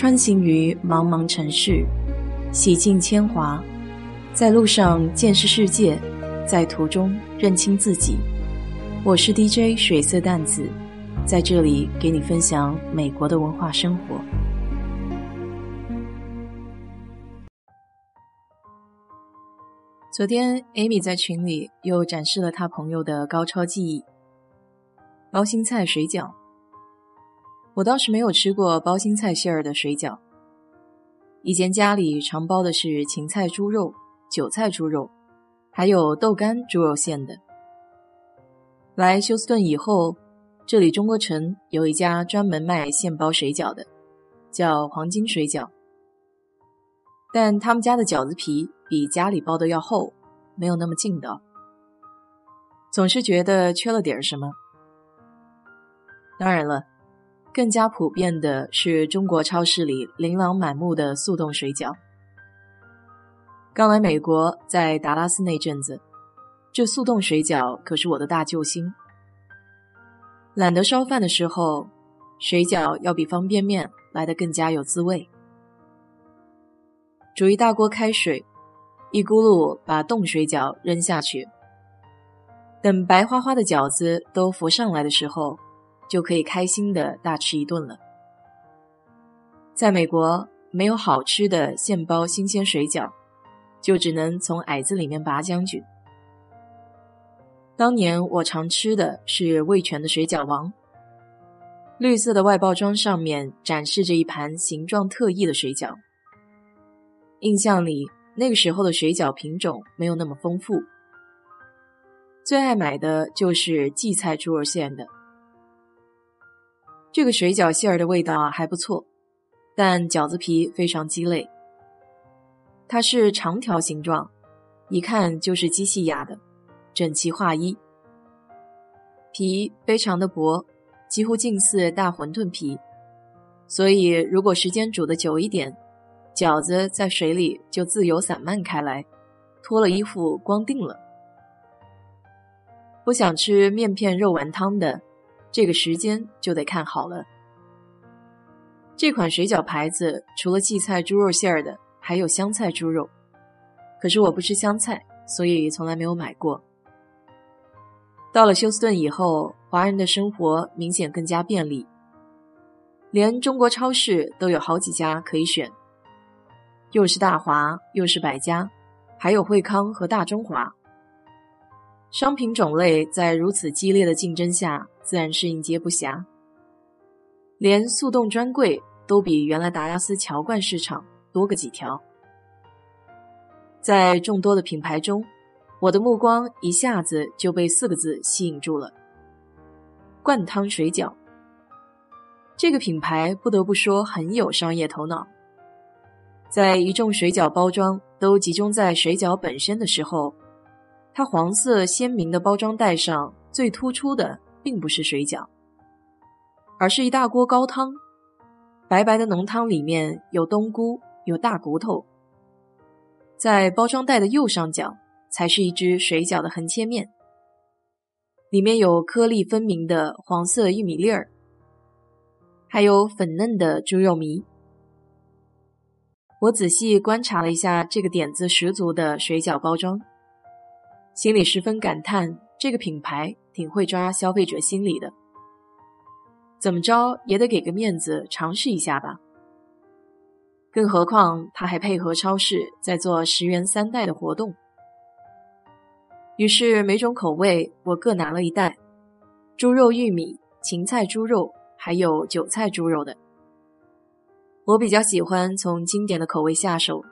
穿行于茫茫城市，洗尽铅华，在路上见识世界，在途中认清自己。我是 DJ 水色淡子，在这里给你分享美国的文化生活。昨天，Amy 在群里又展示了她朋友的高超技艺——包心菜水饺。我倒是没有吃过包心菜馅儿的水饺，以前家里常包的是芹菜猪肉、韭菜猪肉，还有豆干猪肉馅的。来休斯顿以后，这里中国城有一家专门卖现包水饺的，叫黄金水饺。但他们家的饺子皮比家里包的要厚，没有那么劲道，总是觉得缺了点什么。当然了，更加普遍的是中国超市里琳琅满目的速冻水饺。刚来美国，在达拉斯那阵子。这速冻水饺可是我的大救星。懒得烧饭的时候，水饺要比方便面来的更加有滋味。煮一大锅开水，一咕噜把冻水饺扔下去，等白花花的饺子都浮上来的时候，就可以开心的大吃一顿了。在美国，没有好吃的现包新鲜水饺，就只能从矮子里面拔将军。当年我常吃的是味全的水饺王，绿色的外包装上面展示着一盘形状特异的水饺。印象里那个时候的水饺品种没有那么丰富，最爱买的就是荠菜猪肉馅的。这个水饺馅儿的味道还不错，但饺子皮非常鸡肋，它是长条形状，一看就是机器压的。整齐划一，皮非常的薄，几乎近似大馄饨皮，所以如果时间煮的久一点，饺子在水里就自由散漫开来，脱了衣服光腚了。不想吃面片肉丸汤的，这个时间就得看好了。这款水饺牌子除了荠菜猪肉馅儿的，还有香菜猪肉，可是我不吃香菜，所以从来没有买过。到了休斯顿以后，华人的生活明显更加便利，连中国超市都有好几家可以选，又是大华，又是百家，还有惠康和大中华。商品种类在如此激烈的竞争下，自然是应接不暇。连速冻专柜都比原来达拉斯乔冠市场多个几条。在众多的品牌中，我的目光一下子就被四个字吸引住了：灌汤水饺。这个品牌不得不说很有商业头脑。在一众水饺包装都集中在水饺本身的时候，它黄色鲜明的包装袋上最突出的并不是水饺，而是一大锅高汤。白白的浓汤里面有冬菇，有大骨头。在包装袋的右上角。才是一只水饺的横切面，里面有颗粒分明的黄色玉米粒儿，还有粉嫩的猪肉糜。我仔细观察了一下这个点子十足的水饺包装，心里十分感叹：这个品牌挺会抓消费者心理的。怎么着也得给个面子，尝试一下吧。更何况他还配合超市在做十元三袋的活动。于是每种口味我各拿了一袋，猪肉、玉米、芹菜猪肉，还有韭菜猪肉的。我比较喜欢从经典的口味下手，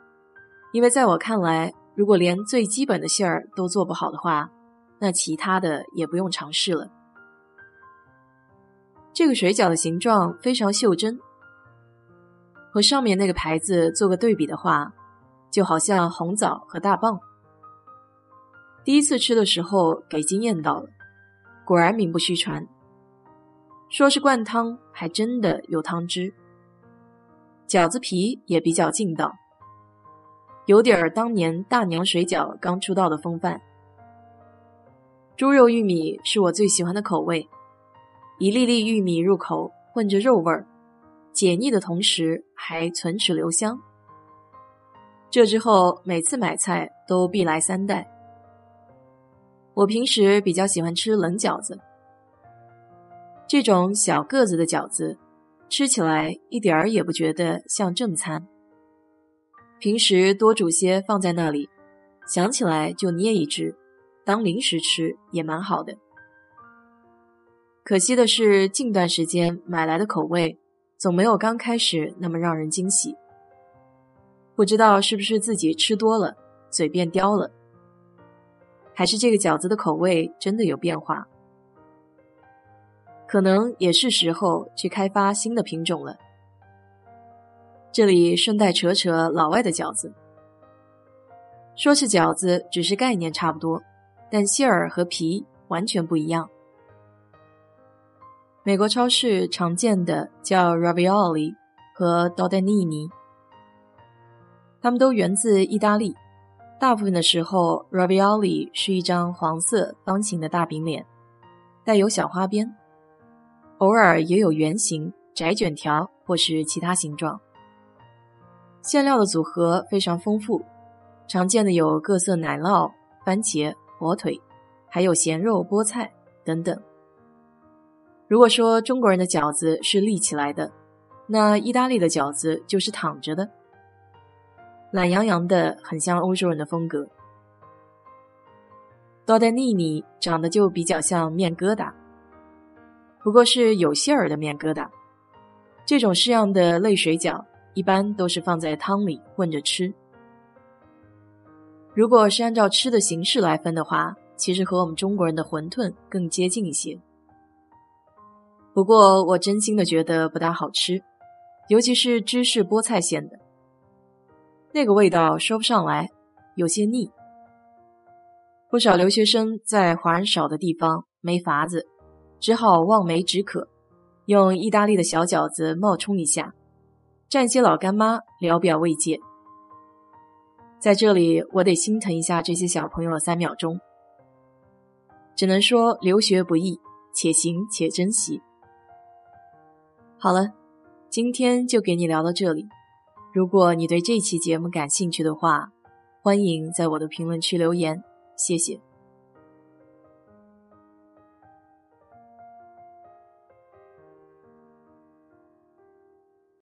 因为在我看来，如果连最基本的馅儿都做不好的话，那其他的也不用尝试了。这个水饺的形状非常袖珍，和上面那个牌子做个对比的话，就好像红枣和大棒。第一次吃的时候给惊艳到了，果然名不虚传。说是灌汤，还真的有汤汁。饺子皮也比较劲道，有点儿当年大娘水饺刚出道的风范。猪肉玉米是我最喜欢的口味，一粒粒玉米入口混着肉味儿，解腻的同时还存齿留香。这之后每次买菜都必来三袋。我平时比较喜欢吃冷饺子，这种小个子的饺子，吃起来一点儿也不觉得像正餐。平时多煮些放在那里，想起来就捏一只，当零食吃也蛮好的。可惜的是，近段时间买来的口味总没有刚开始那么让人惊喜。不知道是不是自己吃多了，嘴变刁了，还是这个饺子的口味真的有变化？可能也是时候去开发新的品种了。这里顺带扯扯老外的饺子，说是饺子，只是概念差不多，但馅儿和皮完全不一样。美国超市常见的叫 ravioli 和 d o d e n i n i 它们都源自意大利。大部分的时候，ravioli 是一张黄色方形的大饼脸，带有小花边，偶尔也有圆形、窄卷条或是其他形状。馅料的组合非常丰富，常见的有各色奶酪、番茄、火腿，还有咸肉、菠菜等等。如果说中国人的饺子是立起来的，那意大利的饺子就是躺着的，懒洋洋的，很像欧洲人的风格。多丹尼尼长得就比较像面疙瘩，不过是有馅儿的面疙瘩。这种式样的类水饺一般都是放在汤里混着吃。如果是按照吃的形式来分的话，其实和我们中国人的馄饨更接近一些。不过我真心的觉得不大好吃，尤其是芝士菠菜馅的，那个味道说不上来，有些腻。不少留学生在华人少的地方没法子，只好望梅止渴，用意大利的小饺子冒充一下，蘸些老干妈聊表慰藉。在这里，我得心疼一下这些小朋友三秒钟，只能说留学不易，且行且珍惜。好了，今天就给你聊到这里。如果你对这期节目感兴趣的话，欢迎在我的评论区留言，谢谢。